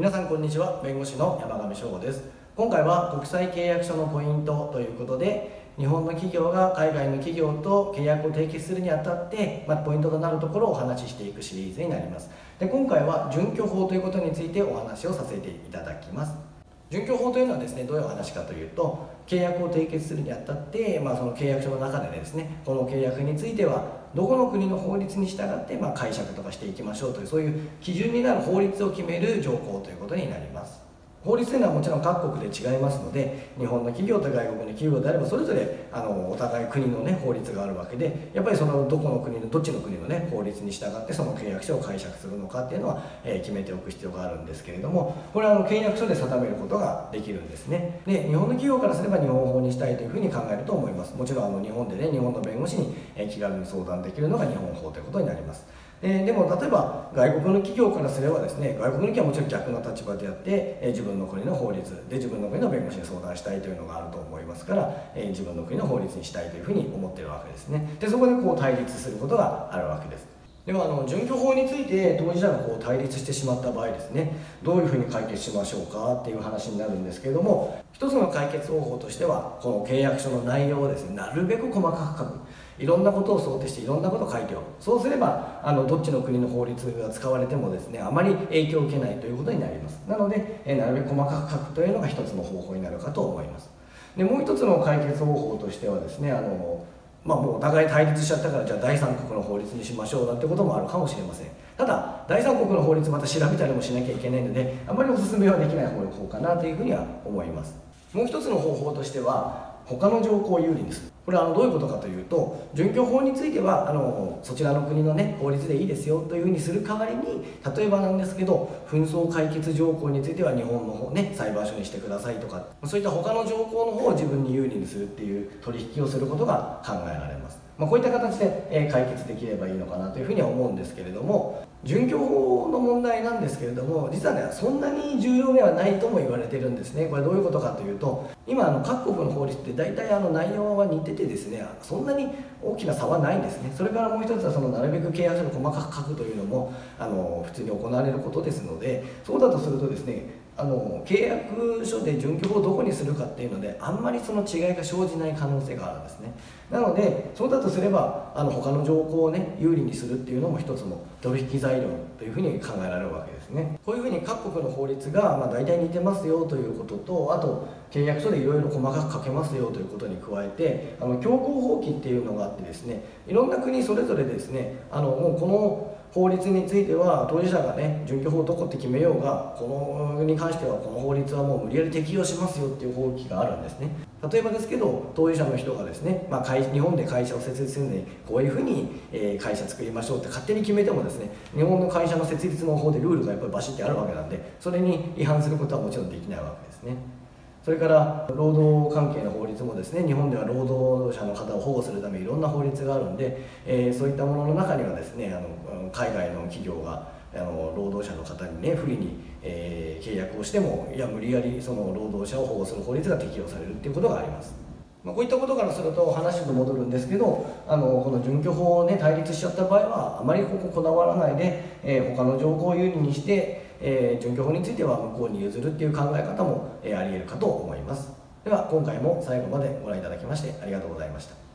皆さんこんにちは。弁護士の山上翔吾です。今回は国際契約書のポイントということで日本の企業が海外の企業と契約を締結するにあたって、まあ、ポイントとなるところをお話ししていくシリーズになります。で今回は準拠法ということについてお話をさせていただきます。準拠法というのはですねどういう話かというと契約を締結するにあたって、まあ、その契約書の中でですねこの契約についてはどこの国の法律に従って、まあ、解釈とかしていきましょうというそういう基準になる法律を決める条項ということになります。法律というのはもちろん各国で違いますので日本の企業と外国の企業であればそれぞれあのお互い国の、ね、法律があるわけでやっぱりそのどこの国のどっちの国の、ね、法律に従ってその契約書を解釈するのかっていうのは、えー、決めておく必要があるんですけれどもこれはあの契約書で定めることができるんですね。で日本の企業からすれば日本法にしたいというふうに考えると思います。もちろんあの日本でね日本の弁護士に、え気軽に相談できるのが日本法ということになります。えー、でも例えば外国の企業からすればですね外国の企業はもちろん逆の立場であって、えー、自分の国の法律で自分の国の弁護士に相談したいというのがあると思いますから、えー、自分の国の法律にしたいというふうに思ってるわけですね。でそこでこう対立することがあるわけです。ではあの準拠法について当事者がこう対立してしまった場合ですねどういうふうに解決しましょうかっていう話になるんですけれども一つの解決方法としてはこの契約書の内容をですねなるべく細かく書く。いろんなことを想定していろんなことを書いておく。そうすればあのどっちの国の法律が使われてもですねあまり影響を受けないということになります。なので、えなるべく細かく書くというのが一つの方法になるかと思います。でもう一つの解決方法としてはですねあのまあ、もうお互い対立しちゃったからじゃあ第三国の法律にしましょうなんてこともあるかもしれません。ただ第三国の法律また調べたりもしなきゃいけないのであまりおすすめはできない方法かなというふうには思います。もう一つの方法としては他の条項を有利にする。これはあのどういうことかというと準拠法についてはあのそちらの国の、ね、法律でいいですよというふうにする代わりに例えばなんですけど紛争解決条項については日本の方、ね、裁判所にしてくださいとかそういった他の条項の方を自分に有利にするっていう取引をすることが考えられます。まあ、こういった形で、え解決できればいいのかなというふうには思うんですけれども準拠法の問題なんですけれども実はねそんなに重要ではないとも言われてるんですね。これどういうことかというと今あの各国の法律って大体あの内容は似ててですねそんなに大きな差はないんですね。それからもう一つはそのなるべく契約書の細かく書くというのもあの普通に行われることですのでそうだとするとですねあの契約書で準拠法をどこにするかっていうのであんまりその違いが生じない可能性があるんですね。なのでそうだとすればあの他の条項をね有利にするっていうのも一つの取引材料というふうに考えられるわけですね。こういうふうに各国の法律がまあ大体似てますよということとあと契約書でいろいろ細かく書けますよということに加えてあの強行放棄っていうのがあってですねいろんな国それぞれですねあのもうこの法律については当事者がね準拠法どこって決めようがこのに関してはこの法律はもう無理やり適用しますよっていう法規があるんですね。例えばですけど当事者の人がですね、まあ、日本で会社を設立するのにこういうふうに、会社作りましょうって勝手に決めてもですね日本の会社の設立の方でルールがやっぱりバシッてあるわけなんでそれに違反することはもちろんできないわけですね。それから労働関係の法律もですね日本では労働者の方を保護するためいろんな法律があるんで、えー、そういったものの中にはですねあの海外の企業があの労働者の方にね不利に、えー、契約をしてもいや無理やりその労働者を保護する法律が適用されるっていうことがあります。まあ、こういったことからすると話に戻るんですけどあのこの準拠法をね対立しちゃった場合はあまりこここだわらないで、えー、他の条項を有利にしてえー、準拠法については向こうに譲るっていう考え方も、えー、ありえるかと思いますでは今回も最後までご覧いただきましてありがとうございました